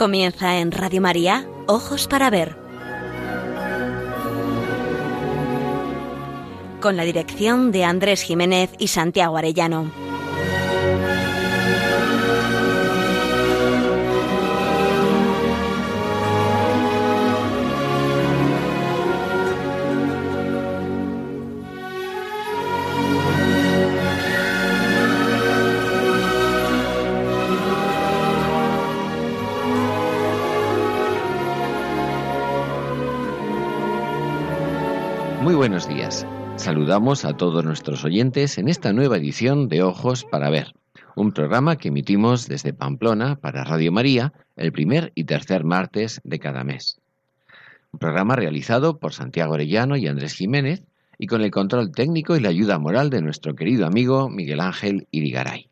Comienza en Radio María, Ojos para Ver. Con la dirección de Andrés Jiménez y Santiago Arellano. Saludamos a todos nuestros oyentes en esta nueva edición de Ojos para Ver, un programa que emitimos desde Pamplona para Radio María el primer y tercer martes de cada mes. Un programa realizado por Santiago Orellano y Andrés Jiménez y con el control técnico y la ayuda moral de nuestro querido amigo Miguel Ángel Irigaray.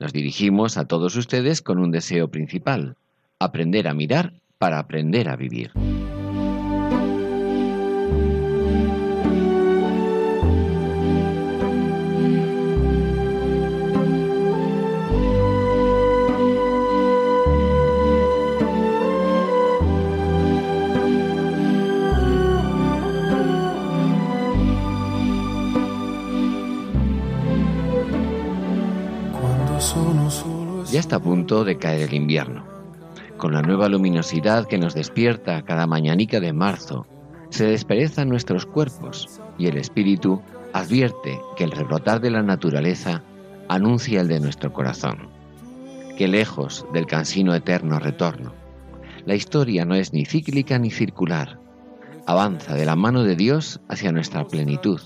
Nos dirigimos a todos ustedes con un deseo principal, aprender a mirar para aprender a vivir. Ya está a punto de caer el invierno. Con la nueva luminosidad que nos despierta cada mañanica de marzo, se desperezan nuestros cuerpos y el espíritu advierte que el rebrotar de la naturaleza anuncia el de nuestro corazón. Que lejos del cansino eterno retorno, la historia no es ni cíclica ni circular, avanza de la mano de Dios hacia nuestra plenitud,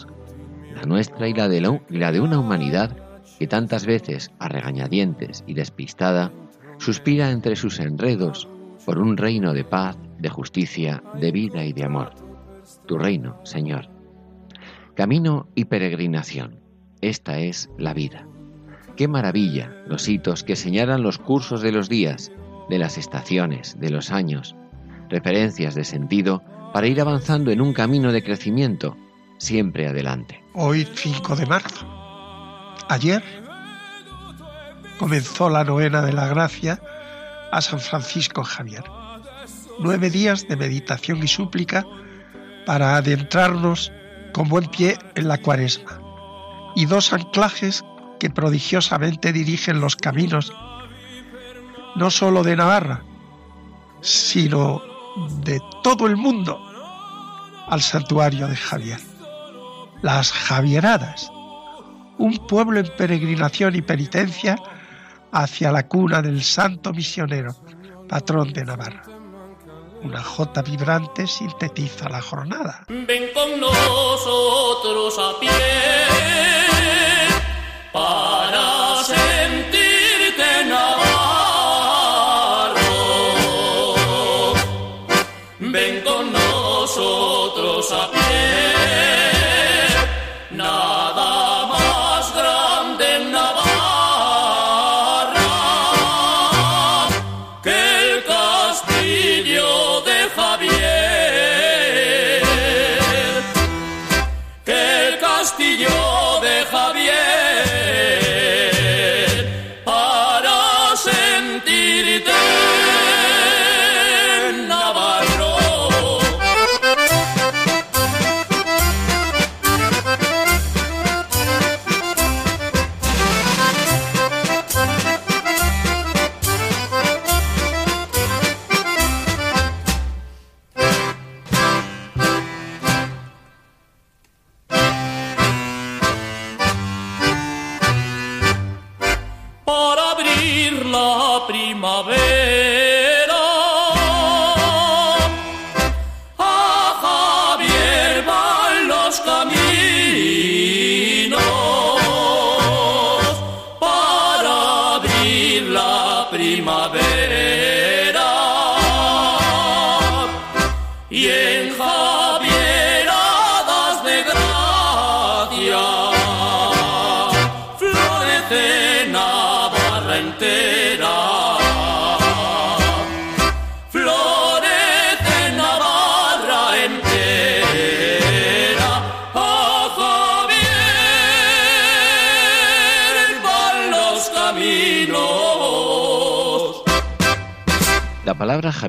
la nuestra y la de, la de una humanidad que tantas veces, a regañadientes y despistada, suspira entre sus enredos por un reino de paz, de justicia, de vida y de amor. Tu reino, Señor. Camino y peregrinación. Esta es la vida. Qué maravilla los hitos que señalan los cursos de los días, de las estaciones, de los años, referencias de sentido para ir avanzando en un camino de crecimiento, siempre adelante. Hoy 5 de marzo Ayer comenzó la novena de la gracia a San Francisco Javier. Nueve días de meditación y súplica para adentrarnos con buen pie en la cuaresma. Y dos anclajes que prodigiosamente dirigen los caminos, no sólo de Navarra, sino de todo el mundo, al santuario de Javier. Las Javieradas un pueblo en peregrinación y penitencia hacia la cuna del santo misionero, patrón de Navarra. Una jota vibrante sintetiza la jornada. Ven con nosotros a pie para sentirte Navarro. Ven con nosotros a pie.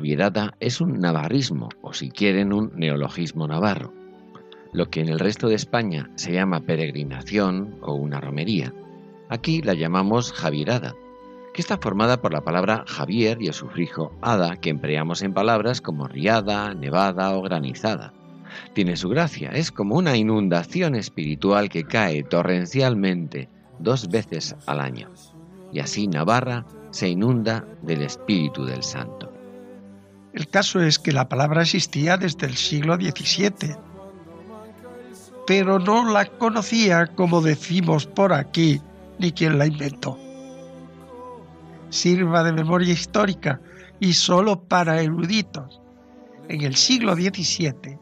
Javierada es un navarrismo, o si quieren, un neologismo navarro, lo que en el resto de España se llama peregrinación o una romería. Aquí la llamamos javierada, que está formada por la palabra Javier y el sufrijo ada que empleamos en palabras como riada, nevada o granizada. Tiene su gracia, es como una inundación espiritual que cae torrencialmente dos veces al año. Y así Navarra se inunda del Espíritu del Santo. El caso es que la palabra existía desde el siglo XVII, pero no la conocía como decimos por aquí, ni quien la inventó sirva de memoria histórica y solo para eruditos. En el siglo XVII,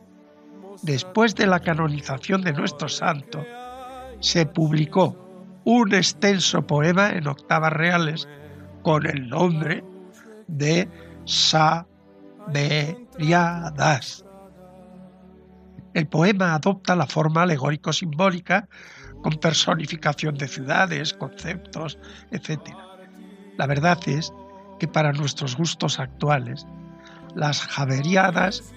después de la canonización de nuestro santo, se publicó un extenso poema en octavas reales con el nombre de Saberiadas. El poema adopta la forma alegórico-simbólica con personificación de ciudades, conceptos, etc. La verdad es que para nuestros gustos actuales, las javeriadas,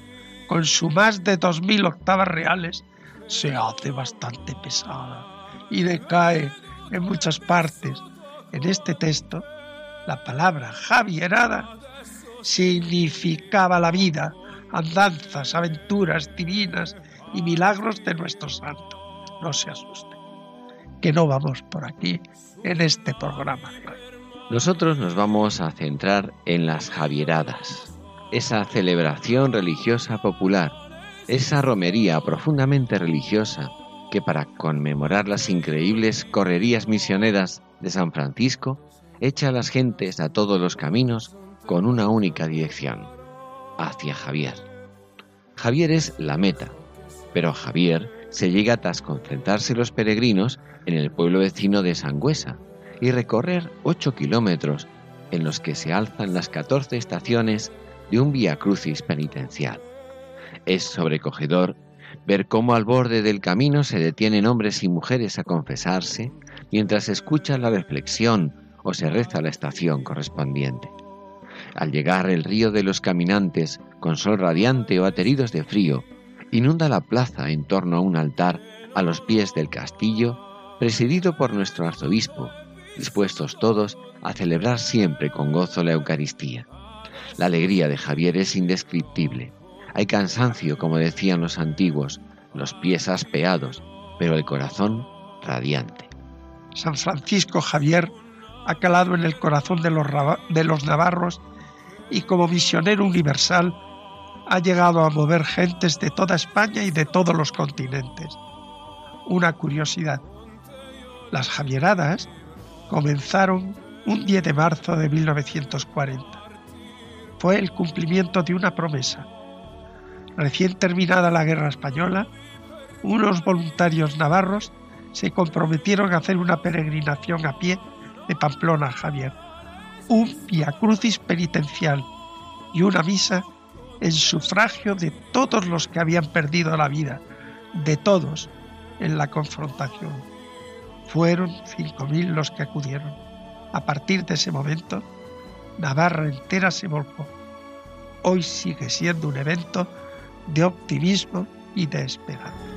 con su más de dos mil octavas reales, se hace bastante pesada y decae en muchas partes. En este texto, la palabra javierada significaba la vida, andanzas, aventuras divinas y milagros de nuestro santo. No se asuste, que no vamos por aquí en este programa nosotros nos vamos a centrar en las Javieradas, esa celebración religiosa popular, esa romería profundamente religiosa que para conmemorar las increíbles correrías misioneras de San Francisco echa a las gentes a todos los caminos con una única dirección, hacia Javier. Javier es la meta, pero Javier se llega tras concentrarse los peregrinos en el pueblo vecino de Sangüesa, y recorrer ocho kilómetros en los que se alzan las catorce estaciones de un vía crucis penitencial. Es sobrecogedor ver cómo al borde del camino se detienen hombres y mujeres a confesarse mientras se escucha la reflexión o se reza la estación correspondiente. Al llegar el río de los caminantes, con sol radiante o ateridos de frío, inunda la plaza en torno a un altar a los pies del castillo, presidido por nuestro arzobispo, dispuestos todos a celebrar siempre con gozo la Eucaristía. La alegría de Javier es indescriptible. Hay cansancio, como decían los antiguos, los pies aspeados, pero el corazón radiante. San Francisco Javier ha calado en el corazón de los, de los navarros y como misionero universal ha llegado a mover gentes de toda España y de todos los continentes. Una curiosidad. Las Javieradas comenzaron un 10 de marzo de 1940. Fue el cumplimiento de una promesa. Recién terminada la Guerra Española, unos voluntarios navarros se comprometieron a hacer una peregrinación a pie de Pamplona a Javier, un via crucis penitencial y una misa en sufragio de todos los que habían perdido la vida, de todos, en la confrontación. Fueron 5.000 los que acudieron. A partir de ese momento, Navarra entera se volcó. Hoy sigue siendo un evento de optimismo y de esperanza.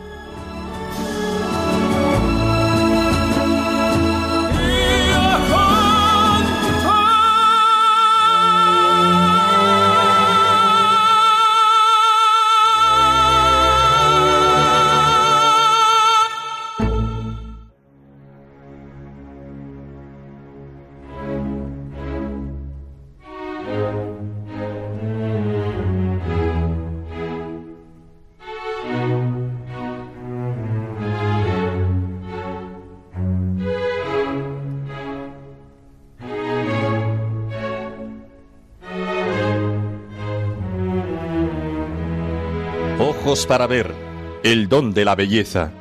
Para ver, el don de la belleza.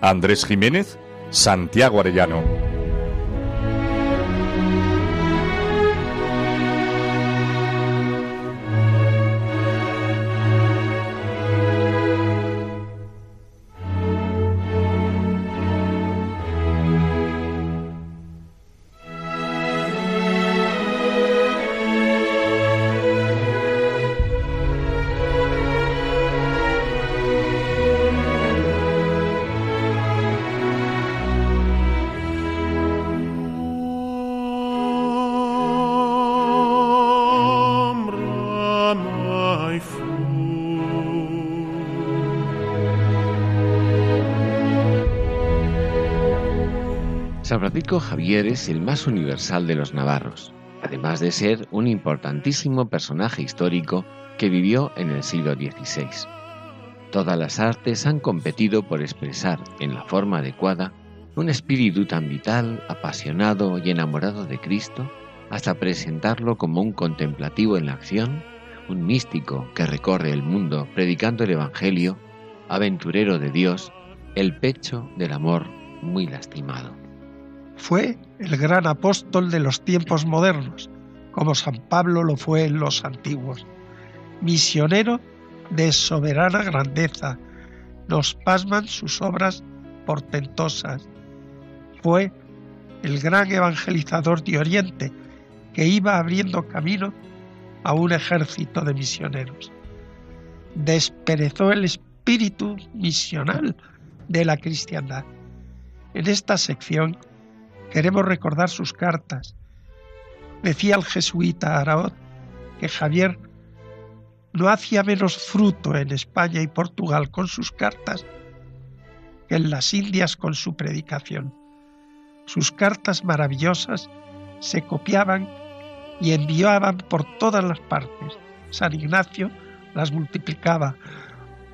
Andrés Jiménez, Santiago Arellano. San Francisco Javier es el más universal de los navarros, además de ser un importantísimo personaje histórico que vivió en el siglo XVI. Todas las artes han competido por expresar en la forma adecuada un espíritu tan vital, apasionado y enamorado de Cristo, hasta presentarlo como un contemplativo en la acción, un místico que recorre el mundo predicando el Evangelio, aventurero de Dios, el pecho del amor muy lastimado. Fue el gran apóstol de los tiempos modernos, como San Pablo lo fue en los antiguos. Misionero de soberana grandeza, nos pasman sus obras portentosas. Fue el gran evangelizador de Oriente que iba abriendo camino a un ejército de misioneros. Desperezó el espíritu misional de la cristiandad. En esta sección queremos recordar sus cartas. Decía el jesuita Araot que Javier no hacía menos fruto en España y Portugal con sus cartas que en las Indias con su predicación. Sus cartas maravillosas se copiaban y enviaban por todas las partes. San Ignacio las multiplicaba.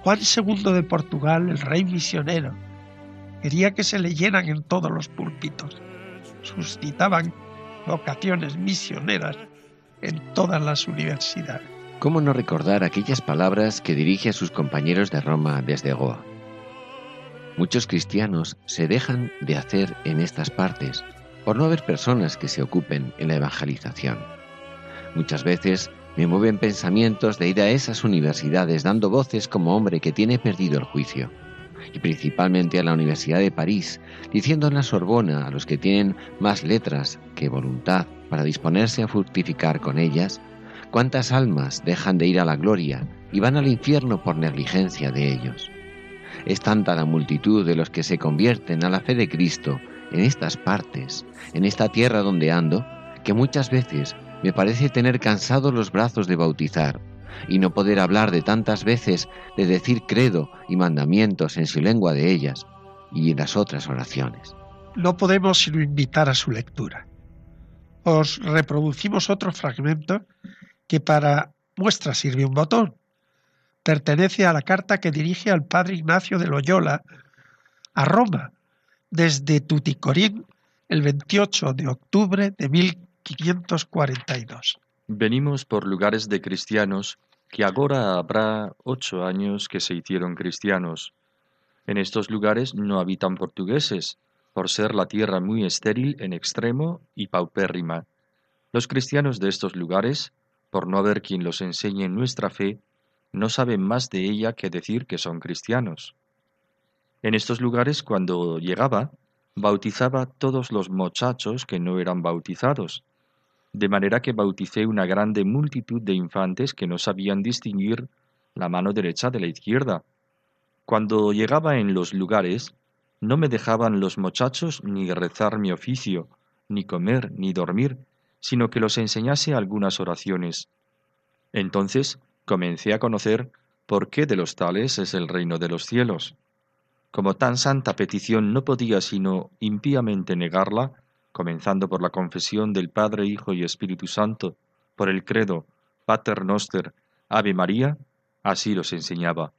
Juan II de Portugal, el rey misionero, quería que se leyeran en todos los púlpitos. Suscitaban vocaciones misioneras en todas las universidades. ¿Cómo no recordar aquellas palabras que dirige a sus compañeros de Roma desde Goa? Muchos cristianos se dejan de hacer en estas partes por no haber personas que se ocupen en la evangelización. Muchas veces me mueven pensamientos de ir a esas universidades dando voces como hombre que tiene perdido el juicio, y principalmente a la Universidad de París, diciendo en la Sorbona a los que tienen más letras que voluntad para disponerse a fructificar con ellas, ¿Cuántas almas dejan de ir a la gloria y van al infierno por negligencia de ellos? Es tanta la multitud de los que se convierten a la fe de Cristo en estas partes, en esta tierra donde ando, que muchas veces me parece tener cansados los brazos de bautizar y no poder hablar de tantas veces de decir credo y mandamientos en su lengua de ellas y en las otras oraciones. No podemos sino invitar a su lectura. Os reproducimos otro fragmento que para muestra sirve un botón. Pertenece a la carta que dirige al padre Ignacio de Loyola a Roma desde Tuticorín el 28 de octubre de 1542. Venimos por lugares de cristianos que ahora habrá ocho años que se hicieron cristianos. En estos lugares no habitan portugueses, por ser la tierra muy estéril en extremo y paupérrima. Los cristianos de estos lugares por no haber quien los enseñe nuestra fe, no saben más de ella que decir que son cristianos. En estos lugares, cuando llegaba, bautizaba todos los muchachos que no eran bautizados, de manera que bauticé una grande multitud de infantes que no sabían distinguir la mano derecha de la izquierda. Cuando llegaba en los lugares, no me dejaban los muchachos ni rezar mi oficio, ni comer, ni dormir, sino que los enseñase algunas oraciones. Entonces comencé a conocer por qué de los tales es el reino de los cielos. Como tan santa petición no podía sino impíamente negarla, comenzando por la confesión del Padre, Hijo y Espíritu Santo, por el credo Pater Noster, Ave María, así los enseñaba.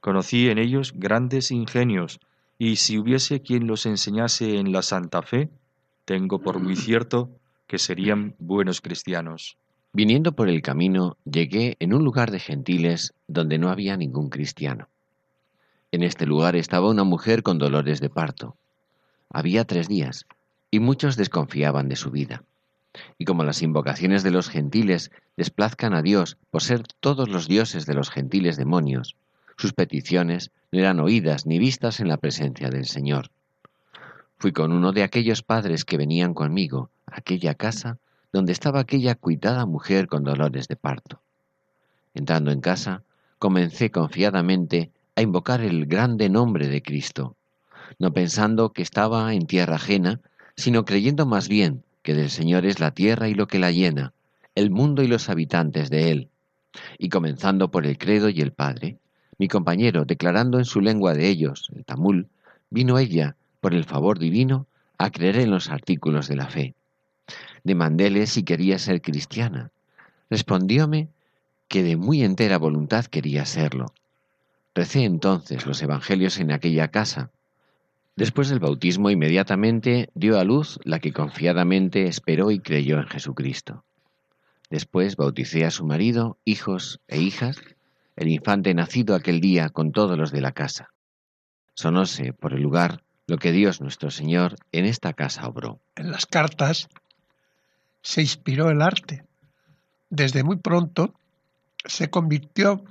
Conocí en ellos grandes ingenios, y si hubiese quien los enseñase en la Santa Fe, tengo por muy cierto que serían buenos cristianos. Viniendo por el camino, llegué en un lugar de gentiles donde no había ningún cristiano. En este lugar estaba una mujer con dolores de parto. Había tres días, y muchos desconfiaban de su vida. Y como las invocaciones de los gentiles desplazcan a Dios por ser todos los dioses de los gentiles demonios, sus peticiones no eran oídas ni vistas en la presencia del Señor. Fui con uno de aquellos padres que venían conmigo a aquella casa donde estaba aquella cuidada mujer con dolores de parto. Entrando en casa, comencé confiadamente a invocar el grande nombre de Cristo, no pensando que estaba en tierra ajena, sino creyendo más bien que del Señor es la tierra y lo que la llena, el mundo y los habitantes de él. Y comenzando por el credo y el Padre, mi compañero, declarando en su lengua de ellos, el tamul, vino ella, por el favor divino, a creer en los artículos de la fe. Demandéle si quería ser cristiana. Respondióme que de muy entera voluntad quería serlo. Recé entonces los evangelios en aquella casa. Después del bautismo inmediatamente dio a luz la que confiadamente esperó y creyó en Jesucristo. Después bauticé a su marido, hijos e hijas, el infante nacido aquel día con todos los de la casa. Sonóse por el lugar lo que Dios nuestro Señor en esta casa obró. En las cartas se inspiró el arte. Desde muy pronto se convirtió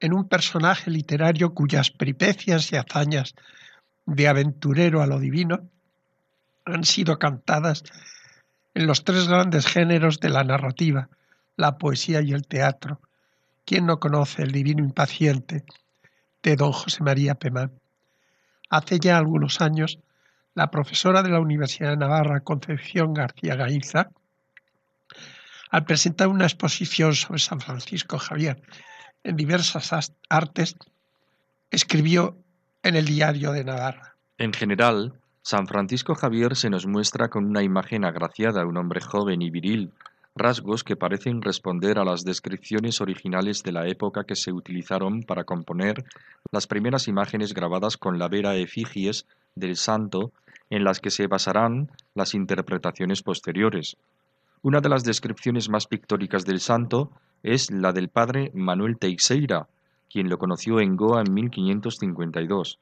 en un personaje literario cuyas peripecias y hazañas de aventurero a lo divino han sido cantadas en los tres grandes géneros de la narrativa, la poesía y el teatro. ¿Quién no conoce el divino impaciente de don José María Pemán? Hace ya algunos años, la profesora de la Universidad de Navarra, Concepción García Gainza, al presentar una exposición sobre San Francisco Javier en diversas artes, escribió en el diario de Navarra. En general, San Francisco Javier se nos muestra con una imagen agraciada, un hombre joven y viril, rasgos que parecen responder a las descripciones originales de la época que se utilizaron para componer las primeras imágenes grabadas con la vera efigies del santo en las que se basarán las interpretaciones posteriores. Una de las descripciones más pictóricas del santo es la del padre Manuel Teixeira, quien lo conoció en Goa en 1552.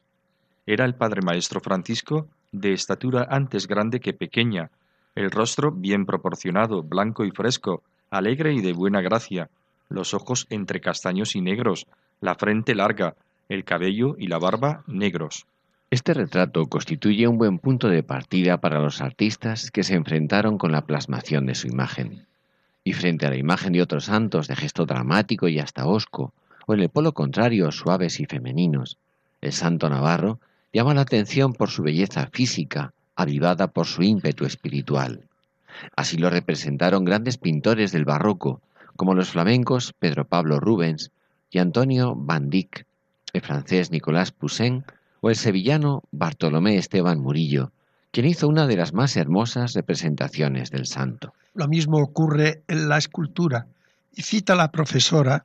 Era el padre maestro Francisco de estatura antes grande que pequeña, el rostro bien proporcionado, blanco y fresco, alegre y de buena gracia, los ojos entre castaños y negros, la frente larga, el cabello y la barba negros. Este retrato constituye un buen punto de partida para los artistas que se enfrentaron con la plasmación de su imagen. Y frente a la imagen de otros santos de gesto dramático y hasta hosco, el polo contrario suaves y femeninos, el santo navarro llama la atención por su belleza física, avivada por su ímpetu espiritual. Así lo representaron grandes pintores del barroco, como los flamencos Pedro Pablo Rubens y Antonio Van Dyck, el francés Nicolas Poussin o el sevillano Bartolomé Esteban Murillo, quien hizo una de las más hermosas representaciones del santo. Lo mismo ocurre en la escultura, y cita la profesora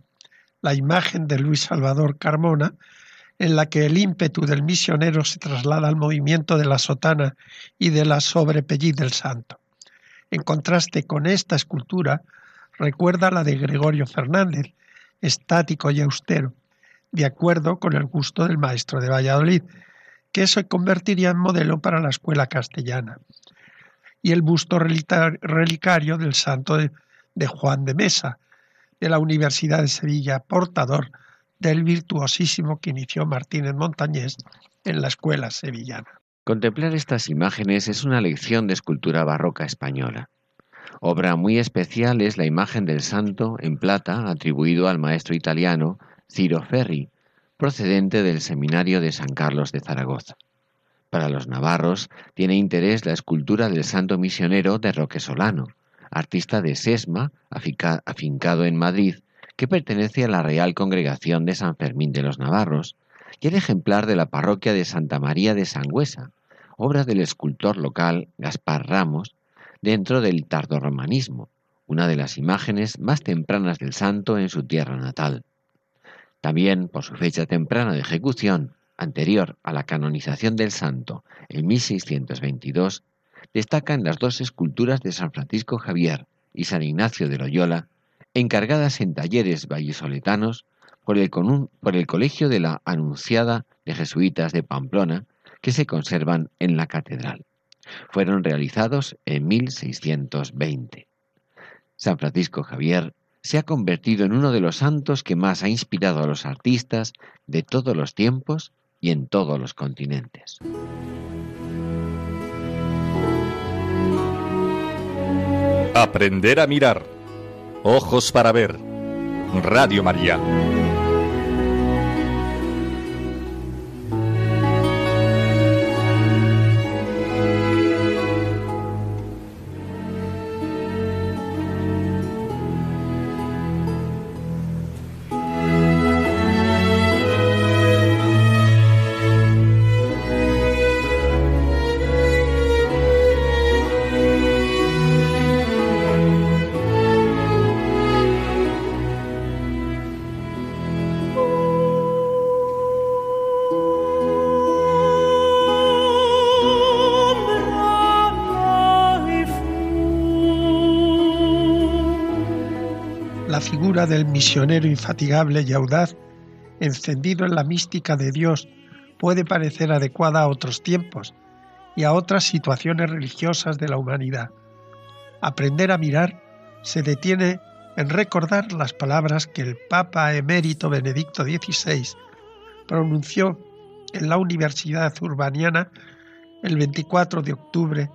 la imagen de Luis Salvador Carmona en la que el ímpetu del misionero se traslada al movimiento de la sotana y de la sobrepelliz del santo. En contraste con esta escultura, recuerda la de Gregorio Fernández, estático y austero, de acuerdo con el gusto del maestro de Valladolid, que se convertiría en modelo para la escuela castellana, y el busto relicario del santo de, Juan de Mesa, de la Universidad de Sevilla, portador del virtuosísimo que inició Martínez Montañés en la escuela sevillana. Contemplar estas imágenes es una lección de escultura barroca española. Obra muy especial es la imagen del santo en plata atribuido al maestro italiano Ciro Ferri, procedente del seminario de San Carlos de Zaragoza. Para los navarros tiene interés la escultura del santo misionero de Roque Solano, artista de Sesma, afincado en Madrid, que pertenece a la Real Congregación de San Fermín de los Navarros, y el ejemplar de la parroquia de Santa María de Sangüesa, obra del escultor local Gaspar Ramos, dentro del tardorromanismo, una de las imágenes más tempranas del santo en su tierra natal. También, por su fecha temprana de ejecución, anterior a la canonización del santo en 1622, destacan las dos esculturas de San Francisco Javier y San Ignacio de Loyola encargadas en talleres vallisoletanos por el, por el Colegio de la Anunciada de Jesuitas de Pamplona, que se conservan en la catedral. Fueron realizados en 1620. San Francisco Javier se ha convertido en uno de los santos que más ha inspirado a los artistas de todos los tiempos y en todos los continentes. Aprender a mirar Ojos para ver. Radio María. Misionero infatigable y audaz, encendido en la mística de Dios, puede parecer adecuada a otros tiempos y a otras situaciones religiosas de la humanidad. Aprender a mirar se detiene en recordar las palabras que el Papa emérito Benedicto XVI pronunció en la Universidad Urbaniana el 24 de octubre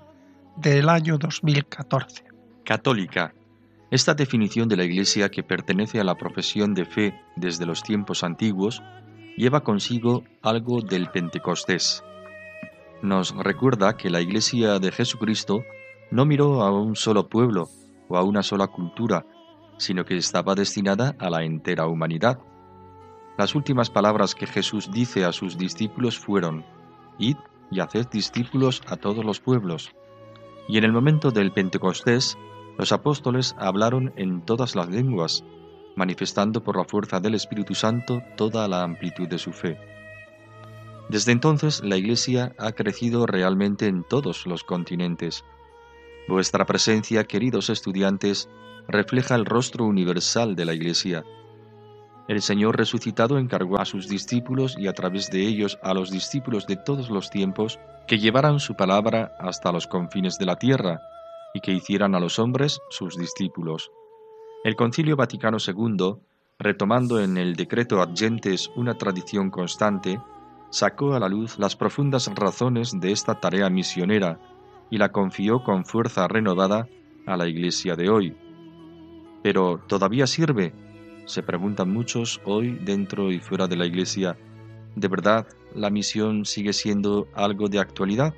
del año 2014. Católica. Esta definición de la Iglesia que pertenece a la profesión de fe desde los tiempos antiguos lleva consigo algo del Pentecostés. Nos recuerda que la Iglesia de Jesucristo no miró a un solo pueblo o a una sola cultura, sino que estaba destinada a la entera humanidad. Las últimas palabras que Jesús dice a sus discípulos fueron, Id y haced discípulos a todos los pueblos. Y en el momento del Pentecostés, los apóstoles hablaron en todas las lenguas, manifestando por la fuerza del Espíritu Santo toda la amplitud de su fe. Desde entonces la Iglesia ha crecido realmente en todos los continentes. Vuestra presencia, queridos estudiantes, refleja el rostro universal de la Iglesia. El Señor resucitado encargó a sus discípulos y a través de ellos a los discípulos de todos los tiempos que llevaran su palabra hasta los confines de la tierra y que hicieran a los hombres sus discípulos. El Concilio Vaticano II, retomando en el decreto ad gentes una tradición constante, sacó a la luz las profundas razones de esta tarea misionera y la confió con fuerza renovada a la Iglesia de hoy. Pero ¿todavía sirve? Se preguntan muchos hoy dentro y fuera de la Iglesia. ¿De verdad la misión sigue siendo algo de actualidad?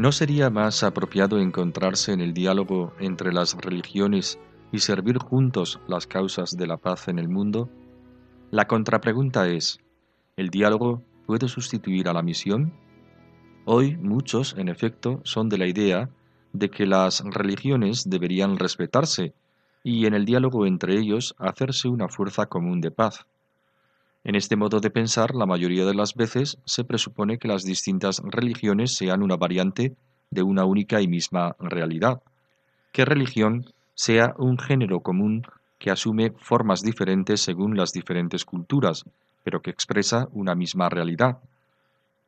¿No sería más apropiado encontrarse en el diálogo entre las religiones y servir juntos las causas de la paz en el mundo? La contrapregunta es, ¿el diálogo puede sustituir a la misión? Hoy muchos, en efecto, son de la idea de que las religiones deberían respetarse y en el diálogo entre ellos hacerse una fuerza común de paz. En este modo de pensar, la mayoría de las veces se presupone que las distintas religiones sean una variante de una única y misma realidad, que religión sea un género común que asume formas diferentes según las diferentes culturas, pero que expresa una misma realidad.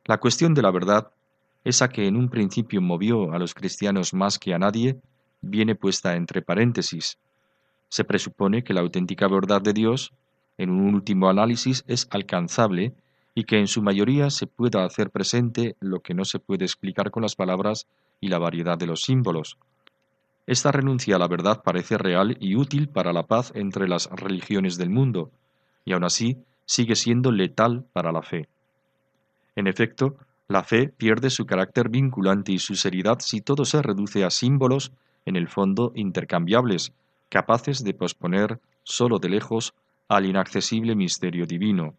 La cuestión de la verdad, esa que en un principio movió a los cristianos más que a nadie, viene puesta entre paréntesis. Se presupone que la auténtica verdad de Dios en un último análisis es alcanzable y que en su mayoría se pueda hacer presente lo que no se puede explicar con las palabras y la variedad de los símbolos. Esta renuncia a la verdad parece real y útil para la paz entre las religiones del mundo, y aún así sigue siendo letal para la fe. En efecto, la fe pierde su carácter vinculante y su seriedad si todo se reduce a símbolos, en el fondo intercambiables, capaces de posponer sólo de lejos al inaccesible misterio divino.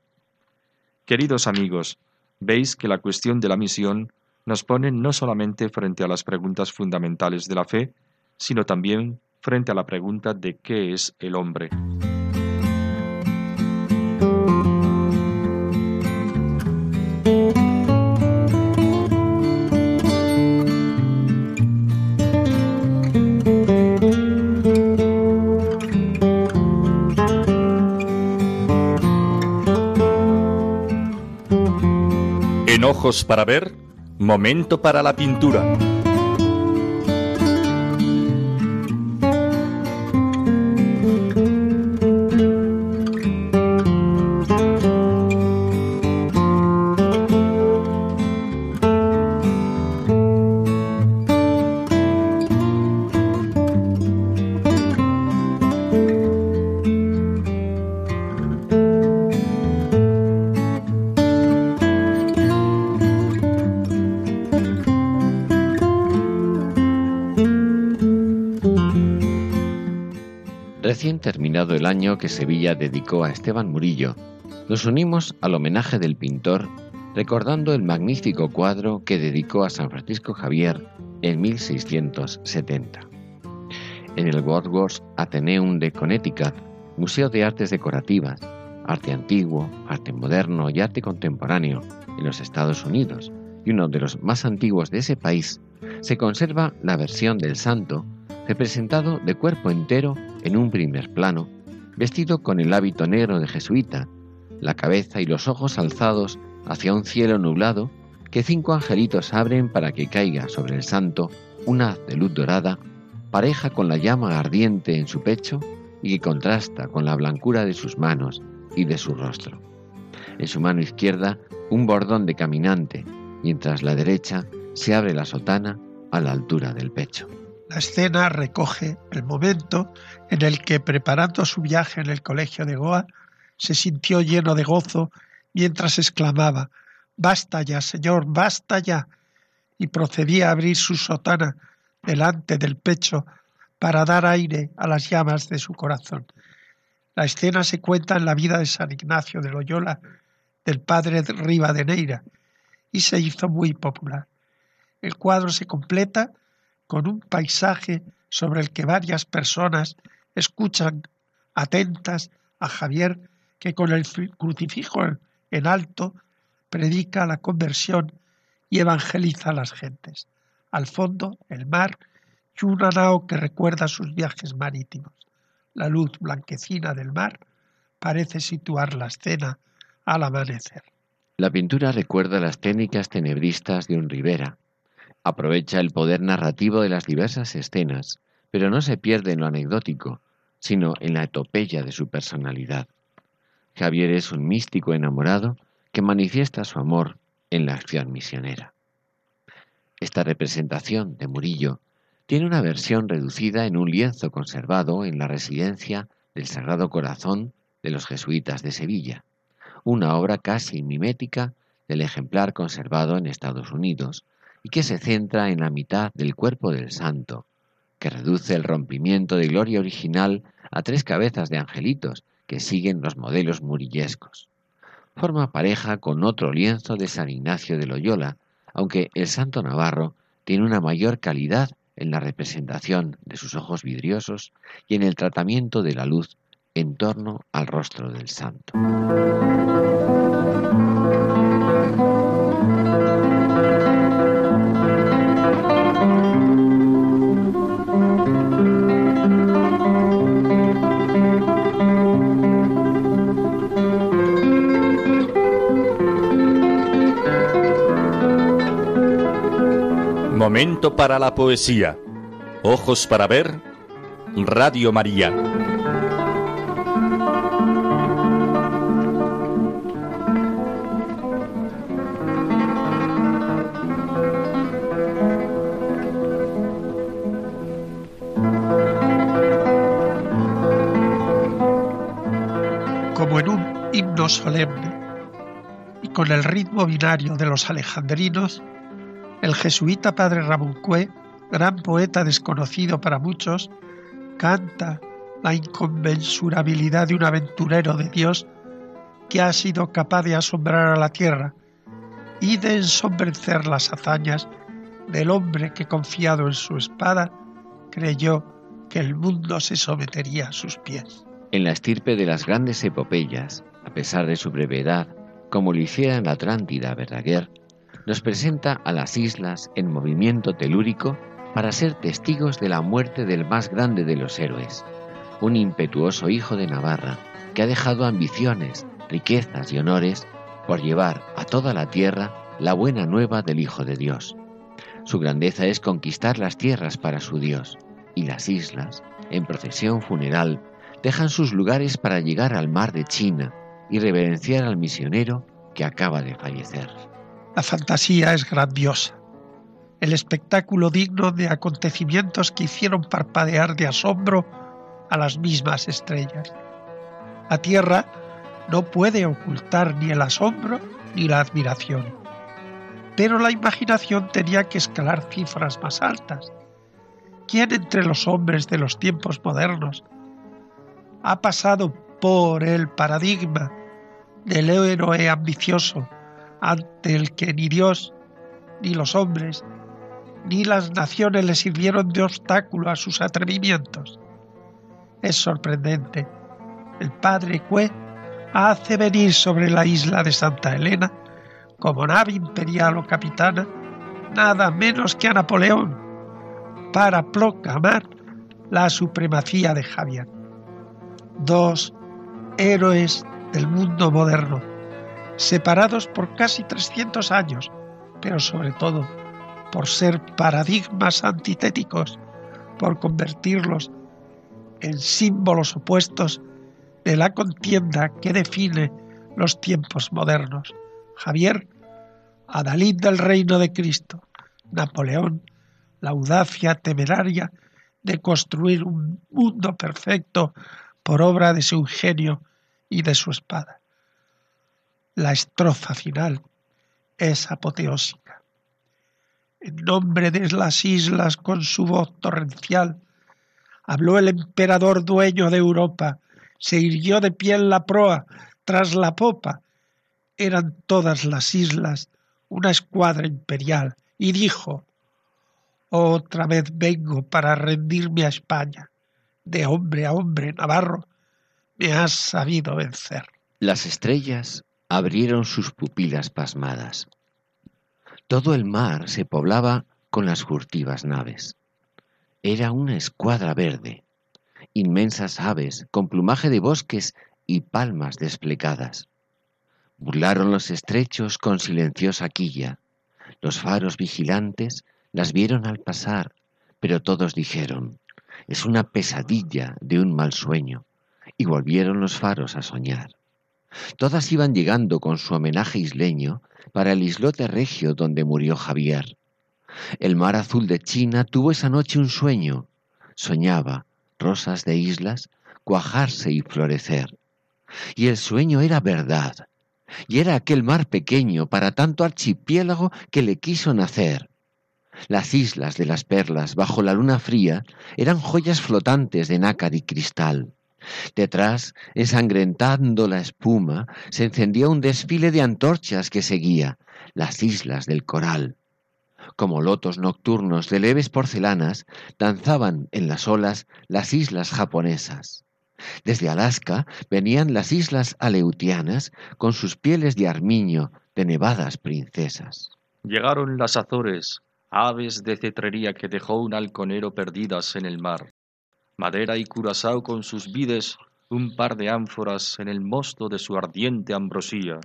Queridos amigos, veis que la cuestión de la misión nos pone no solamente frente a las preguntas fundamentales de la fe, sino también frente a la pregunta de qué es el hombre. Ojos para ver, momento para la pintura. Que Sevilla dedicó a Esteban Murillo, nos unimos al homenaje del pintor recordando el magnífico cuadro que dedicó a San Francisco Javier en 1670. En el Wordsworth Atheneum de Connecticut, Museo de Artes Decorativas, Arte Antiguo, Arte Moderno y Arte Contemporáneo en los Estados Unidos, y uno de los más antiguos de ese país, se conserva la versión del santo representado de cuerpo entero en un primer plano, vestido con el hábito negro de jesuita, la cabeza y los ojos alzados hacia un cielo nublado que cinco angelitos abren para que caiga sobre el santo un haz de luz dorada, pareja con la llama ardiente en su pecho y que contrasta con la blancura de sus manos y de su rostro. En su mano izquierda un bordón de caminante, mientras la derecha se abre la sotana a la altura del pecho. La escena recoge el momento en el que, preparando su viaje en el colegio de Goa, se sintió lleno de gozo mientras exclamaba Basta ya, Señor, basta ya. y procedía a abrir su sotana delante del pecho para dar aire a las llamas de su corazón. La escena se cuenta en la vida de San Ignacio de Loyola, del padre Rivadeneira, y se hizo muy popular. El cuadro se completa con un paisaje sobre el que varias personas escuchan atentas a Javier que con el crucifijo en alto predica la conversión y evangeliza a las gentes. Al fondo, el mar y una nao que recuerda sus viajes marítimos. La luz blanquecina del mar parece situar la escena al amanecer. La pintura recuerda las técnicas tenebristas de un Rivera. Aprovecha el poder narrativo de las diversas escenas, pero no se pierde en lo anecdótico, sino en la etopeya de su personalidad. Javier es un místico enamorado que manifiesta su amor en la acción misionera. Esta representación de Murillo tiene una versión reducida en un lienzo conservado en la residencia del Sagrado Corazón de los Jesuitas de Sevilla, una obra casi mimética del ejemplar conservado en Estados Unidos y que se centra en la mitad del cuerpo del santo, que reduce el rompimiento de gloria original a tres cabezas de angelitos que siguen los modelos murillescos forma pareja con otro lienzo de San Ignacio de Loyola, aunque el santo navarro tiene una mayor calidad en la representación de sus ojos vidriosos y en el tratamiento de la luz en torno al rostro del santo. Momento para la poesía. Ojos para ver. Radio María. Como en un himno solemne y con el ritmo binario de los alejandrinos, jesuita padre Cue, gran poeta desconocido para muchos, canta la inconmensurabilidad de un aventurero de Dios que ha sido capaz de asombrar a la tierra y de ensombrecer las hazañas del hombre que confiado en su espada creyó que el mundo se sometería a sus pies. En la estirpe de las grandes epopeyas, a pesar de su brevedad, como lo hiciera la Atlántida Verdaguer, nos presenta a las islas en movimiento telúrico para ser testigos de la muerte del más grande de los héroes, un impetuoso hijo de Navarra que ha dejado ambiciones, riquezas y honores por llevar a toda la tierra la buena nueva del Hijo de Dios. Su grandeza es conquistar las tierras para su Dios, y las islas, en procesión funeral, dejan sus lugares para llegar al mar de China y reverenciar al misionero que acaba de fallecer. La fantasía es grandiosa, el espectáculo digno de acontecimientos que hicieron parpadear de asombro a las mismas estrellas. La Tierra no puede ocultar ni el asombro ni la admiración, pero la imaginación tenía que escalar cifras más altas. ¿Quién entre los hombres de los tiempos modernos ha pasado por el paradigma del héroe ambicioso ante el que ni Dios, ni los hombres, ni las naciones le sirvieron de obstáculo a sus atrevimientos. Es sorprendente. El padre Cue hace venir sobre la isla de Santa Elena, como nave imperial o capitana, nada menos que a Napoleón, para proclamar la supremacía de Javier. dos héroes del mundo moderno, separados por casi 300 años, pero sobre todo por ser paradigmas antitéticos, por convertirlos en símbolos opuestos de la contienda que define los tiempos modernos. Javier, Adalid del reino de Cristo, Napoleón, la audacia temeraria de construir un mundo perfecto por obra de su ingenio y de su espada. La estrofa final es apoteósica. En nombre de las islas con su voz torrencial, habló el emperador dueño de Europa, se irguió de pie en la proa, tras la popa. Eran todas las islas una escuadra imperial, y dijo, otra vez vengo para rendirme a España. De hombre a hombre, Navarro, me has sabido vencer. Las estrellas abrieron sus pupilas pasmadas. Todo el mar se poblaba con las furtivas naves. Era una escuadra verde, inmensas aves con plumaje de bosques y palmas desplegadas. Burlaron los estrechos con silenciosa quilla. Los faros vigilantes las vieron al pasar, pero todos dijeron, es una pesadilla de un mal sueño, y volvieron los faros a soñar. Todas iban llegando con su homenaje isleño para el islote regio donde murió Javier. El mar azul de China tuvo esa noche un sueño. Soñaba rosas de islas cuajarse y florecer. Y el sueño era verdad. Y era aquel mar pequeño para tanto archipiélago que le quiso nacer. Las islas de las perlas bajo la luna fría eran joyas flotantes de nácar y cristal. Detrás, ensangrentando la espuma, se encendía un desfile de antorchas que seguía las islas del coral. Como lotos nocturnos de leves porcelanas, danzaban en las olas las islas japonesas. Desde Alaska venían las islas aleutianas con sus pieles de armiño de nevadas princesas. Llegaron las Azores, aves de cetrería que dejó un halconero perdidas en el mar. Madera y curazao con sus vides, un par de ánforas en el mosto de su ardiente ambrosía.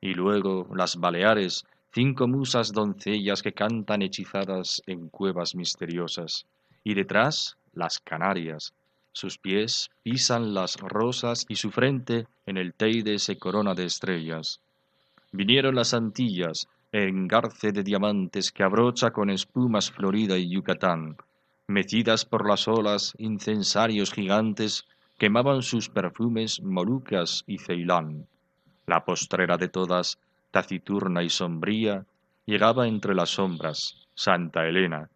Y luego las Baleares, cinco musas doncellas que cantan hechizadas en cuevas misteriosas. Y detrás las Canarias, sus pies pisan las rosas y su frente en el Teide se corona de estrellas. Vinieron las Antillas, engarce de diamantes que abrocha con espumas Florida y Yucatán. Mecidas por las olas, incensarios gigantes quemaban sus perfumes Molucas y Ceilán. La postrera de todas, taciturna y sombría, llegaba entre las sombras, Santa Elena.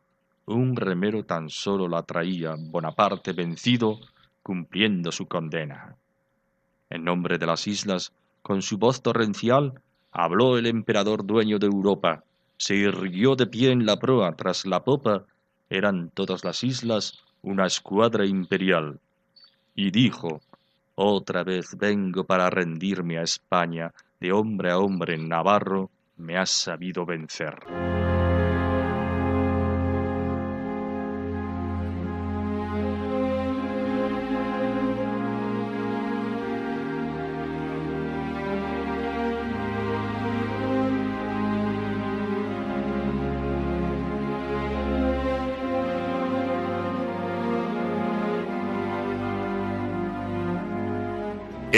Un remero tan solo la traía, Bonaparte vencido, cumpliendo su condena. En nombre de las islas, con su voz torrencial, Habló el emperador dueño de Europa, se irguió de pie en la proa tras la popa, eran todas las islas una escuadra imperial. Y dijo, otra vez vengo para rendirme a España, de hombre a hombre en Navarro, me has sabido vencer.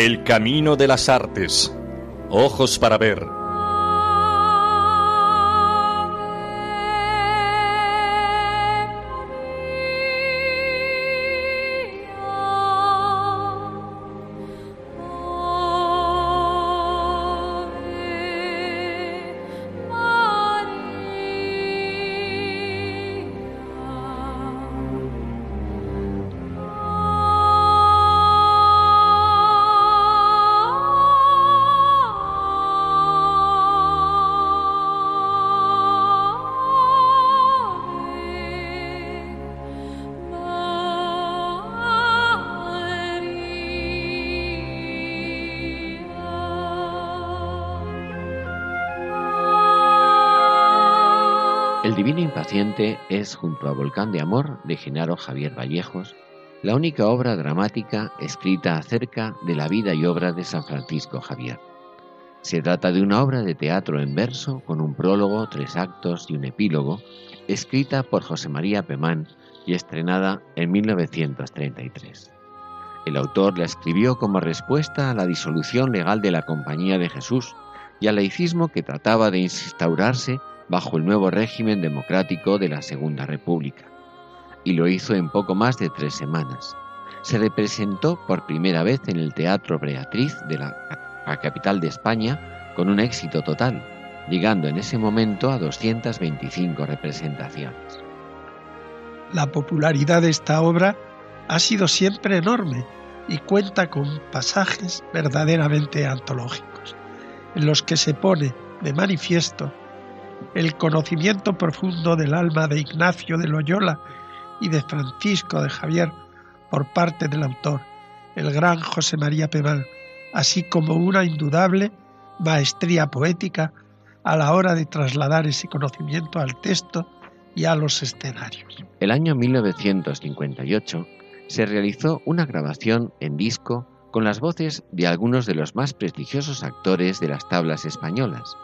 El camino de las artes. Ojos para ver. Divino Impaciente es, junto a Volcán de Amor, de Genaro Javier Vallejos, la única obra dramática escrita acerca de la vida y obra de San Francisco Javier. Se trata de una obra de teatro en verso con un prólogo, tres actos y un epílogo, escrita por José María Pemán y estrenada en 1933. El autor la escribió como respuesta a la disolución legal de la Compañía de Jesús y al laicismo que trataba de instaurarse bajo el nuevo régimen democrático de la Segunda República y lo hizo en poco más de tres semanas. Se representó por primera vez en el Teatro Beatriz de la, capital de España con un éxito total, llegando en ese momento a 225 representaciones. La popularidad de esta obra ha sido siempre enorme y cuenta con pasajes verdaderamente antológicos, en los que se pone de manifiesto el conocimiento profundo del alma de Ignacio de Loyola y de Francisco de Javier por parte del autor, el gran José María Pemán, así como una indudable maestría poética a la hora de trasladar ese conocimiento al texto y a los escenarios. El año 1958 se realizó una grabación en disco con las voces de algunos de los más prestigiosos actores de las tablas españolas,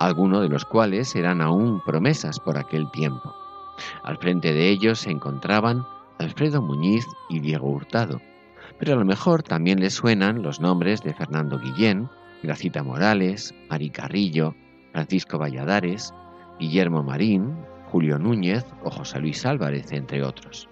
algunos de los cuales eran aún promesas por aquel tiempo. Al frente de ellos se encontraban Alfredo Muñiz y Diego Hurtado, pero a lo mejor también les suenan los nombres de Fernando Guillén, Gracita Morales, Mari Carrillo, Francisco Valladares, Guillermo Marín, Julio Núñez o José Luis Álvarez, entre otros.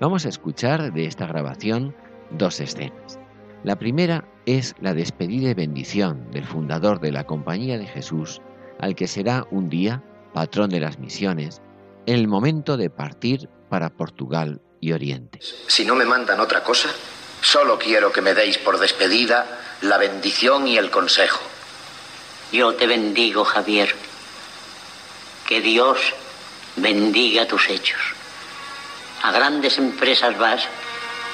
Vamos a escuchar de esta grabación dos escenas. La primera es la despedida y bendición del fundador de la Compañía de Jesús, al que será un día patrón de las misiones el momento de partir para Portugal y Oriente. Si no me mandan otra cosa, solo quiero que me deis por despedida la bendición y el consejo. Yo te bendigo, Javier. Que Dios bendiga tus hechos. A grandes empresas vas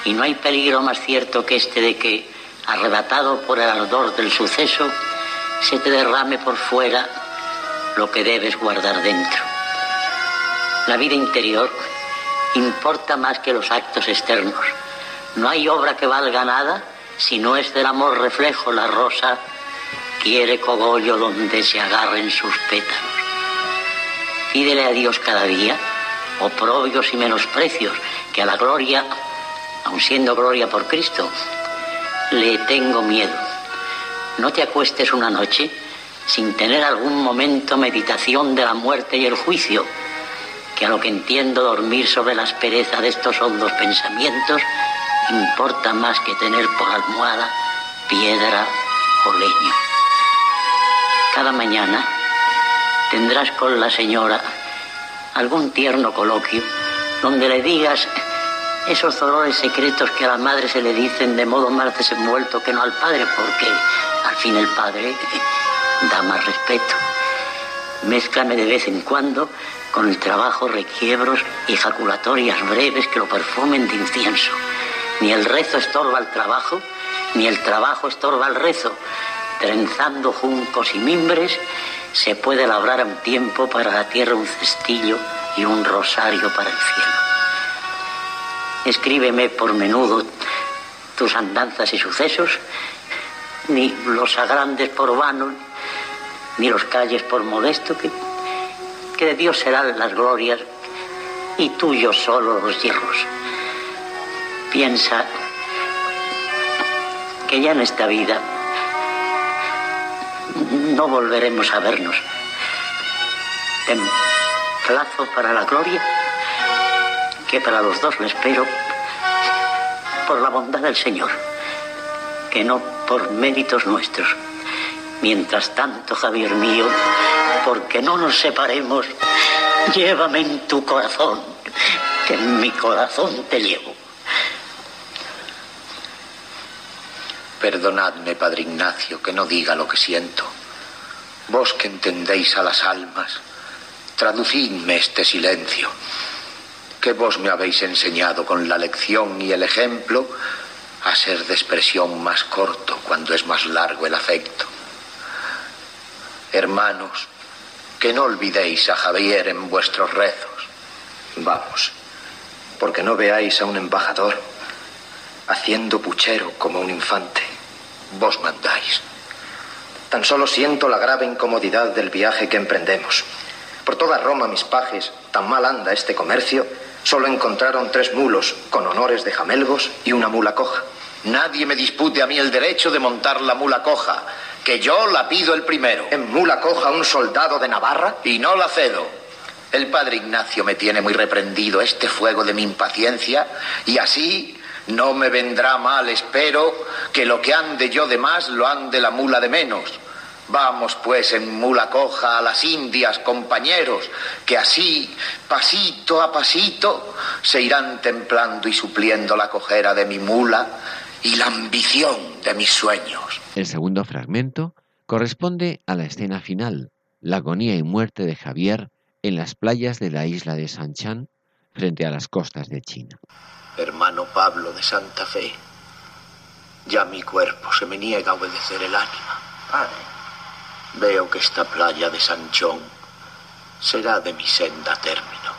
y no hay peligro más cierto que este de que, arrebatado por el ardor del suceso, se te derrame por fuera lo que debes guardar dentro. La vida interior importa más que los actos externos. No hay obra que valga nada si no es del amor reflejo la rosa quiere cogollo donde se agarren sus pétalos. Pídele a Dios cada día oprobios y menosprecios que a la gloria, aun siendo gloria por Cristo, le tengo miedo. No te acuestes una noche sin tener algún momento meditación de la muerte y el juicio que a lo que entiendo dormir sobre la aspereza de estos hondos pensamientos importa más que tener por almohada piedra o leño. Cada mañana tendrás con la señora algún tierno coloquio donde le digas esos dolores secretos que a la madre se le dicen de modo más desenvuelto que no al padre, porque al fin el padre da más respeto. Mézclame de vez en cuando con el trabajo requiebros y jaculatorias breves que lo perfumen de incienso. Ni el rezo estorba el trabajo, ni el trabajo estorba el rezo. Trenzando juncos y mimbres, se puede labrar a un tiempo para la tierra un cestillo y un rosario para el cielo. Escríbeme por menudo tus andanzas y sucesos, ni los agrandes por vano, ni los calles por modesto, que que de Dios serán las glorias y tuyos solo los hierros. Piensa que ya en esta vida no volveremos a vernos. Ten plazo para la gloria, que para los dos le espero por la bondad del Señor, que no por méritos nuestros. Mientras tanto, Javier mío, porque no nos separemos, llévame en tu corazón, que en mi corazón te llevo. Perdonadme, Padre Ignacio, que no diga lo que siento. Vos que entendéis a las almas, traducidme este silencio, que vos me habéis enseñado con la lección y el ejemplo a ser de expresión más corto cuando es más largo el afecto. Hermanos, que no olvidéis a Javier en vuestros rezos. Vamos, porque no veáis a un embajador haciendo puchero como un infante. Vos mandáis. Tan solo siento la grave incomodidad del viaje que emprendemos. Por toda Roma, mis pajes, tan mal anda este comercio, solo encontraron tres mulos con honores de jamelgos y una mula coja. Nadie me dispute a mí el derecho de montar la mula coja, que yo la pido el primero. En mula coja un soldado de Navarra y no la cedo. El padre Ignacio me tiene muy reprendido este fuego de mi impaciencia y así no me vendrá mal, espero, que lo que ande yo de más lo ande la mula de menos. Vamos pues en mula coja a las Indias, compañeros, que así, pasito a pasito, se irán templando y supliendo la cojera de mi mula y la ambición de mis sueños. El segundo fragmento corresponde a la escena final, la agonía y muerte de Javier en las playas de la isla de Sanchan frente a las costas de China. Hermano Pablo de Santa Fe, ya mi cuerpo se me niega a obedecer el ánima. Padre, veo que esta playa de Sanchón será de mi senda término.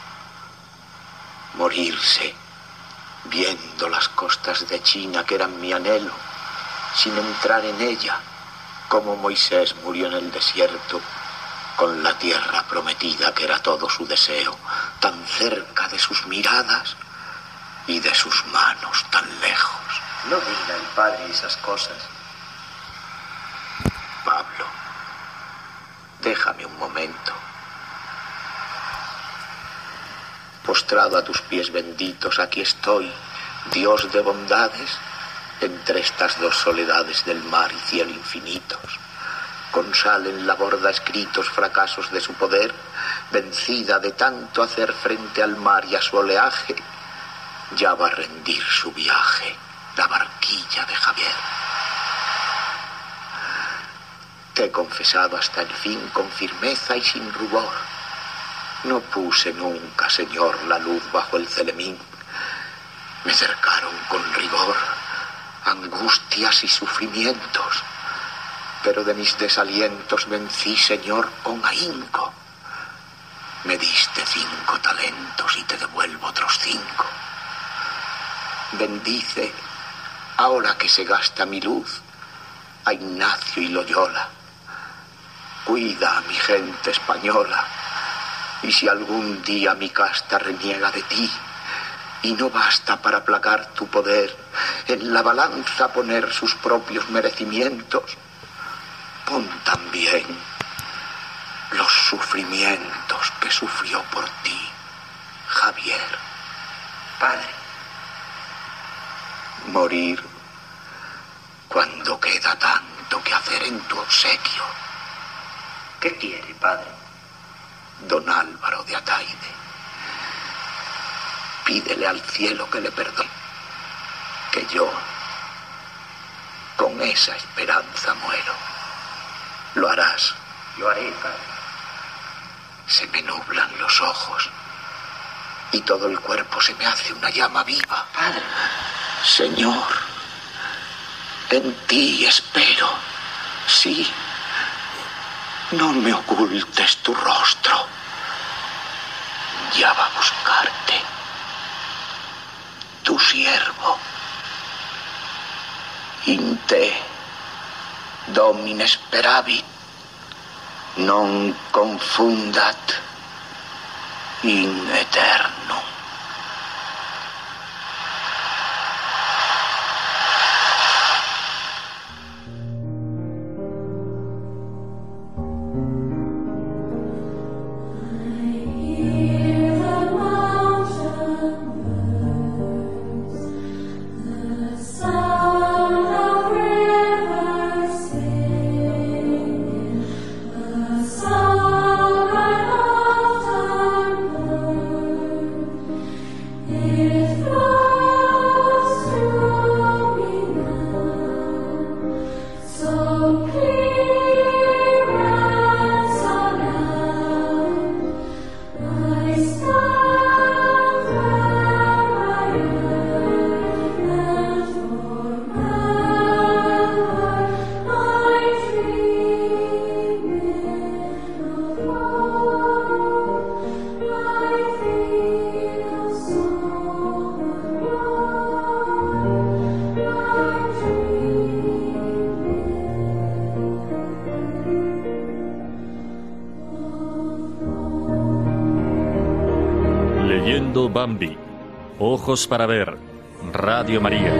Morirse viendo las costas de China que eran mi anhelo, sin entrar en ella, como Moisés murió en el desierto, con la tierra prometida que era todo su deseo, tan cerca de sus miradas y de sus manos tan lejos. No diga el Padre esas cosas. Pablo, déjame un momento. Postrado a tus pies benditos, aquí estoy, Dios de bondades, entre estas dos soledades del mar y cielo infinitos. Con sal en la borda escritos fracasos de su poder, vencida de tanto hacer frente al mar y a su oleaje, ya va a rendir su viaje la barquilla de Javier. He confesado hasta el fin con firmeza y sin rubor. No puse nunca, Señor, la luz bajo el celemín. Me cercaron con rigor angustias y sufrimientos, pero de mis desalientos vencí, Señor, con ahínco. Me diste cinco talentos y te devuelvo otros cinco. Bendice, ahora que se gasta mi luz, a Ignacio y Loyola. Cuida a mi gente española. Y si algún día mi casta reniega de ti, y no basta para aplacar tu poder, en la balanza poner sus propios merecimientos, pon también los sufrimientos que sufrió por ti, Javier. Padre, morir cuando queda tanto que hacer en tu obsequio. ¿Qué quiere, padre? Don Álvaro de Ataide. Pídele al cielo que le perdone, que yo con esa esperanza muero. Lo harás. Lo haré, padre. Se me nublan los ojos y todo el cuerpo se me hace una llama viva. Padre. Señor, en ti espero. Sí, no me ocultes tu rostro. Ya va a buscarte. Tu siervo. In te, domine speravit, non confundat in eternum. Para ver. Radio María.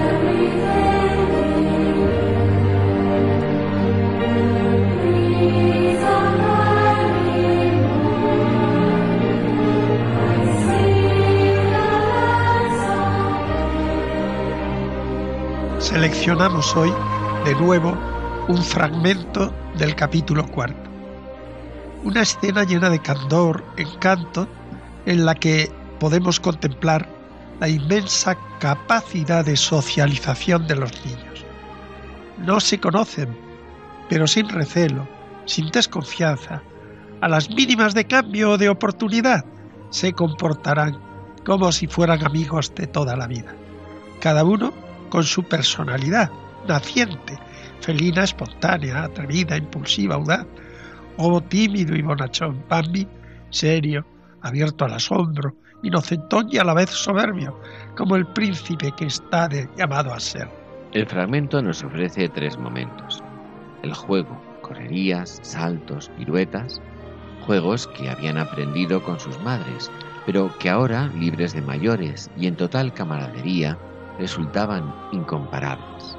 Seleccionamos hoy de nuevo un fragmento del capítulo cuarto. Una escena llena de candor, encanto, en la que podemos contemplar la inmensa capacidad de socialización de los niños. No se conocen, pero sin recelo, sin desconfianza, a las mínimas de cambio o de oportunidad, se comportarán como si fueran amigos de toda la vida. Cada uno con su personalidad naciente, felina, espontánea, atrevida, impulsiva, audaz, o tímido y bonachón, Bambi, serio, abierto al asombro, inocentón y a la vez soberbio, como el príncipe que está llamado a ser. El fragmento nos ofrece tres momentos. El juego, correrías, saltos, piruetas, juegos que habían aprendido con sus madres, pero que ahora, libres de mayores y en total camaradería, resultaban incomparables.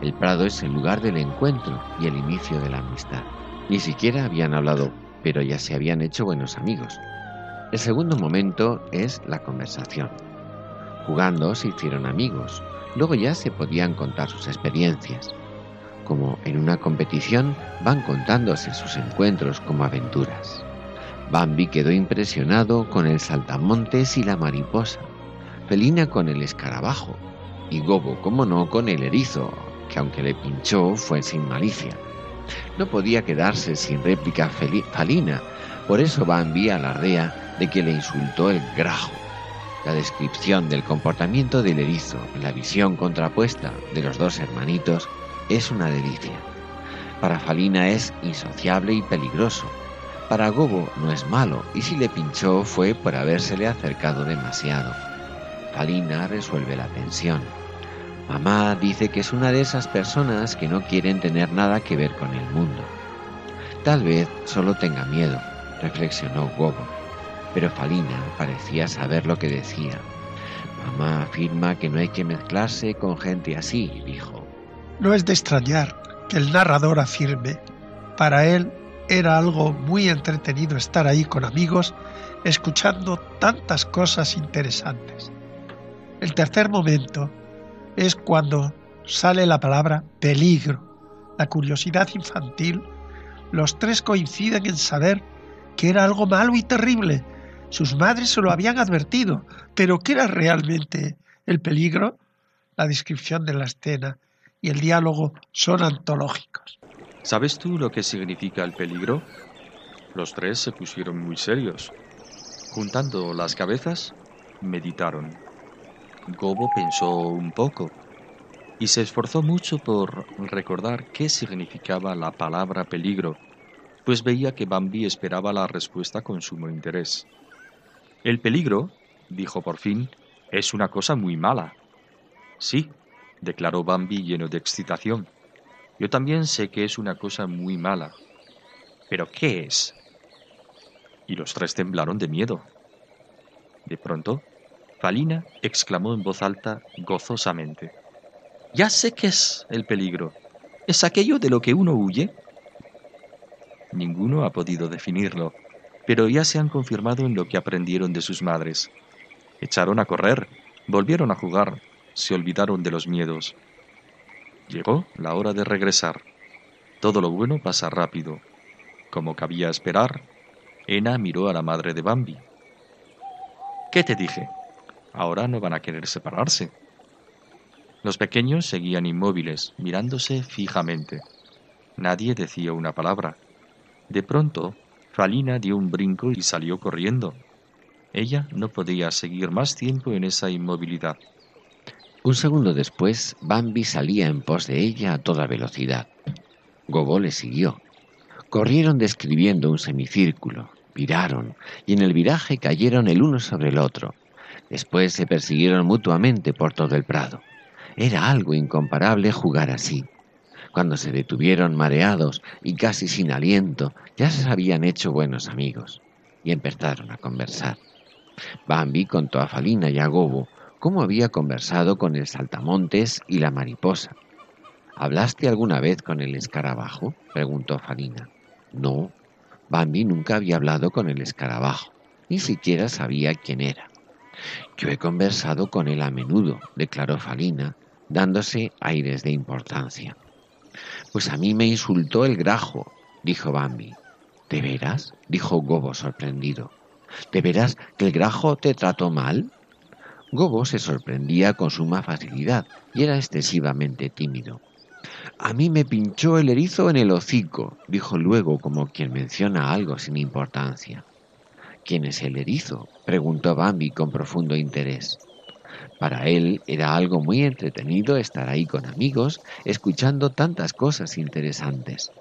El Prado es el lugar del encuentro y el inicio de la amistad. Ni siquiera habían hablado, pero ya se habían hecho buenos amigos. El segundo momento es la conversación. Jugando se hicieron amigos, luego ya se podían contar sus experiencias. Como en una competición van contándose sus encuentros como aventuras. Bambi quedó impresionado con el saltamontes y la mariposa, Felina con el escarabajo, y Gobo, como no, con el erizo, que aunque le pinchó fue sin malicia. No podía quedarse sin réplica Falina, por eso Bambi alardea de que le insultó el grajo. La descripción del comportamiento del erizo, la visión contrapuesta de los dos hermanitos, es una delicia. Para Falina es insociable y peligroso. Para Gobo no es malo, y si le pinchó fue por habérsele acercado demasiado. Falina resuelve la tensión. Mamá dice que es una de esas personas que no quieren tener nada que ver con el mundo. Tal vez solo tenga miedo, reflexionó Gobo, pero Falina parecía saber lo que decía. Mamá afirma que no hay que mezclarse con gente así, dijo. No es de extrañar que el narrador afirme, para él era algo muy entretenido estar ahí con amigos escuchando tantas cosas interesantes. El tercer momento es cuando sale la palabra peligro. La curiosidad infantil, los tres coinciden en saber que era algo malo y terrible. Sus madres se lo habían advertido, pero ¿qué era realmente el peligro? La descripción de la escena y el diálogo son antológicos. ¿Sabes tú lo que significa el peligro? Los tres se pusieron muy serios. Juntando las cabezas, meditaron. Gobo pensó un poco y se esforzó mucho por recordar qué significaba la palabra peligro, pues veía que Bambi esperaba la respuesta con sumo interés. El peligro, dijo por fin, es una cosa muy mala. Sí, declaró Bambi lleno de excitación. Yo también sé que es una cosa muy mala. ¿Pero qué es? Y los tres temblaron de miedo. De pronto, Falina exclamó en voz alta, gozosamente. Ya sé qué es el peligro. ¿Es aquello de lo que uno huye? Ninguno ha podido definirlo, pero ya se han confirmado en lo que aprendieron de sus madres. Echaron a correr, volvieron a jugar, se olvidaron de los miedos. Llegó la hora de regresar. Todo lo bueno pasa rápido. Como cabía esperar, Ena miró a la madre de Bambi. ¿Qué te dije? Ahora no van a querer separarse. Los pequeños seguían inmóviles, mirándose fijamente. Nadie decía una palabra. De pronto, Falina dio un brinco y salió corriendo. Ella no podía seguir más tiempo en esa inmovilidad. Un segundo después, Bambi salía en pos de ella a toda velocidad. Gobó le siguió. Corrieron describiendo un semicírculo, viraron, y en el viraje cayeron el uno sobre el otro. Después se persiguieron mutuamente por todo el prado. Era algo incomparable jugar así. Cuando se detuvieron mareados y casi sin aliento, ya se habían hecho buenos amigos y empezaron a conversar. Bambi contó a Falina y a Gobo cómo había conversado con el saltamontes y la mariposa. ¿Hablaste alguna vez con el escarabajo? preguntó Falina. No, Bambi nunca había hablado con el escarabajo, ni siquiera sabía quién era. Yo he conversado con él a menudo, declaró Falina, dándose aires de importancia. Pues a mí me insultó el grajo, dijo Bambi. ¿De veras? dijo Gobo sorprendido. ¿De veras que el grajo te trató mal? Gobo se sorprendía con suma facilidad y era excesivamente tímido. A mí me pinchó el erizo en el hocico, dijo luego como quien menciona algo sin importancia. ¿Quién es el erizo? preguntó Bambi con profundo interés. Para él era algo muy entretenido estar ahí con amigos, escuchando tantas cosas interesantes.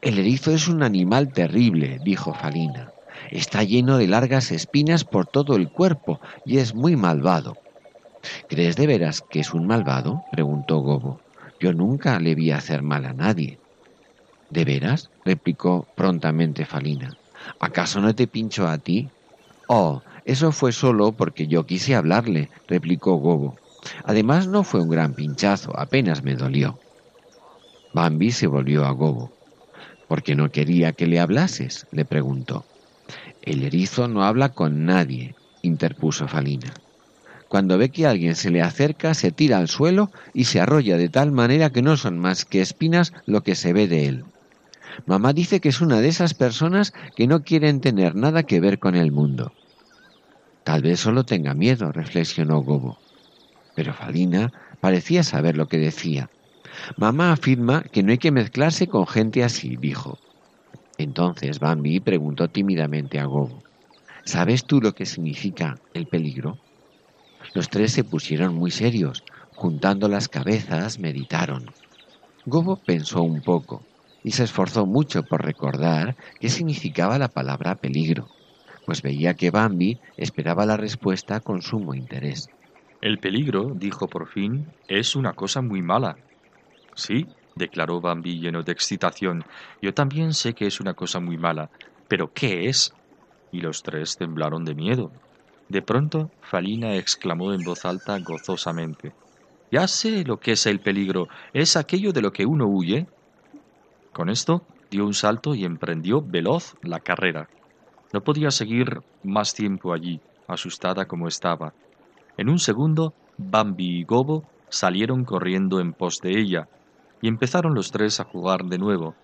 El erizo es un animal terrible, dijo Falina. Está lleno de largas espinas por todo el cuerpo y es muy malvado. ¿Crees de veras que es un malvado? preguntó Gobo. Yo nunca le vi hacer mal a nadie. ¿De veras? replicó prontamente Falina. ¿Acaso no te pincho a ti? Oh, eso fue solo porque yo quise hablarle, replicó Gobo. Además no fue un gran pinchazo, apenas me dolió. Bambi se volvió a Gobo. ¿Por qué no quería que le hablases? le preguntó. El erizo no habla con nadie, interpuso Falina. Cuando ve que alguien se le acerca, se tira al suelo y se arrolla de tal manera que no son más que espinas lo que se ve de él. Mamá dice que es una de esas personas que no quieren tener nada que ver con el mundo. Tal vez solo tenga miedo, reflexionó Gobo. Pero Falina parecía saber lo que decía. Mamá afirma que no hay que mezclarse con gente así, dijo. Entonces Bambi preguntó tímidamente a Gobo, ¿sabes tú lo que significa el peligro? Los tres se pusieron muy serios, juntando las cabezas, meditaron. Gobo pensó un poco y se esforzó mucho por recordar qué significaba la palabra peligro, pues veía que Bambi esperaba la respuesta con sumo interés. El peligro, dijo por fin, es una cosa muy mala. Sí, declaró Bambi lleno de excitación. Yo también sé que es una cosa muy mala. ¿Pero qué es? Y los tres temblaron de miedo. De pronto, Falina exclamó en voz alta gozosamente. Ya sé lo que es el peligro. Es aquello de lo que uno huye. Con esto dio un salto y emprendió veloz la carrera. No podía seguir más tiempo allí, asustada como estaba. En un segundo, Bambi y Gobo salieron corriendo en pos de ella, y empezaron los tres a jugar de nuevo.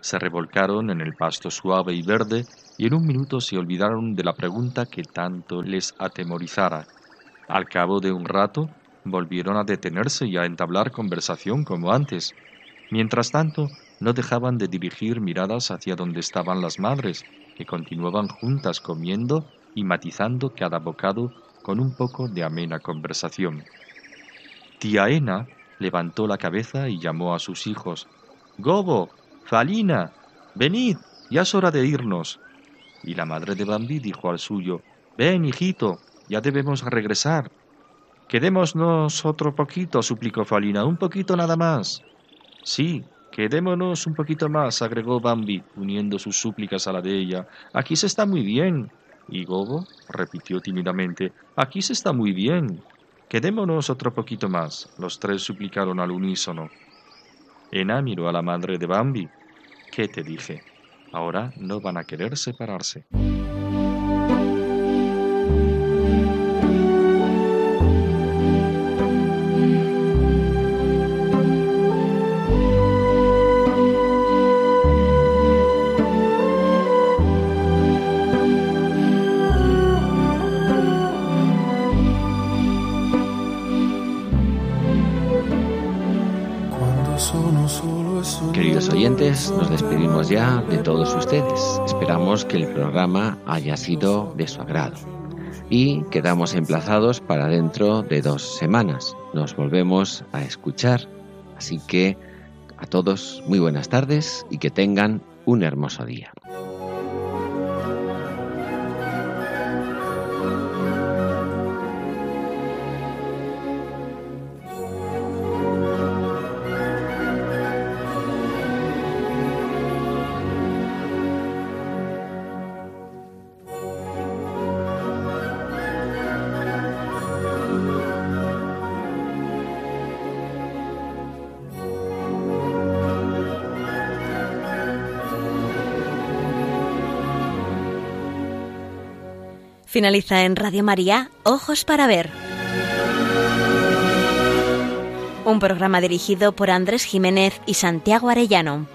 Se revolcaron en el pasto suave y verde y en un minuto se olvidaron de la pregunta que tanto les atemorizara. Al cabo de un rato volvieron a detenerse y a entablar conversación como antes. Mientras tanto, no dejaban de dirigir miradas hacia donde estaban las madres, continuaban juntas comiendo y matizando cada bocado con un poco de amena conversación. Tía Ena levantó la cabeza y llamó a sus hijos. Gobo, Falina, venid, ya es hora de irnos. Y la madre de Bambi dijo al suyo, Ven, hijito, ya debemos regresar. Quedémonos otro poquito, suplicó Falina, un poquito nada más. Sí, quedémonos un poquito más, agregó Bambi, uniendo sus súplicas a la de ella. Aquí se está muy bien. Y Gobo repitió tímidamente, Aquí se está muy bien. Quedémonos otro poquito más. Los tres suplicaron al unísono. Ena miró a la madre de Bambi. ¿Qué te dije? Ahora no van a querer separarse. Queridos oyentes, nos despedimos ya de todos ustedes. Esperamos que el programa haya sido de su agrado. Y quedamos emplazados para dentro de dos semanas. Nos volvemos a escuchar. Así que a todos muy buenas tardes y que tengan un hermoso día. Finaliza en Radio María, Ojos para Ver. Un programa dirigido por Andrés Jiménez y Santiago Arellano.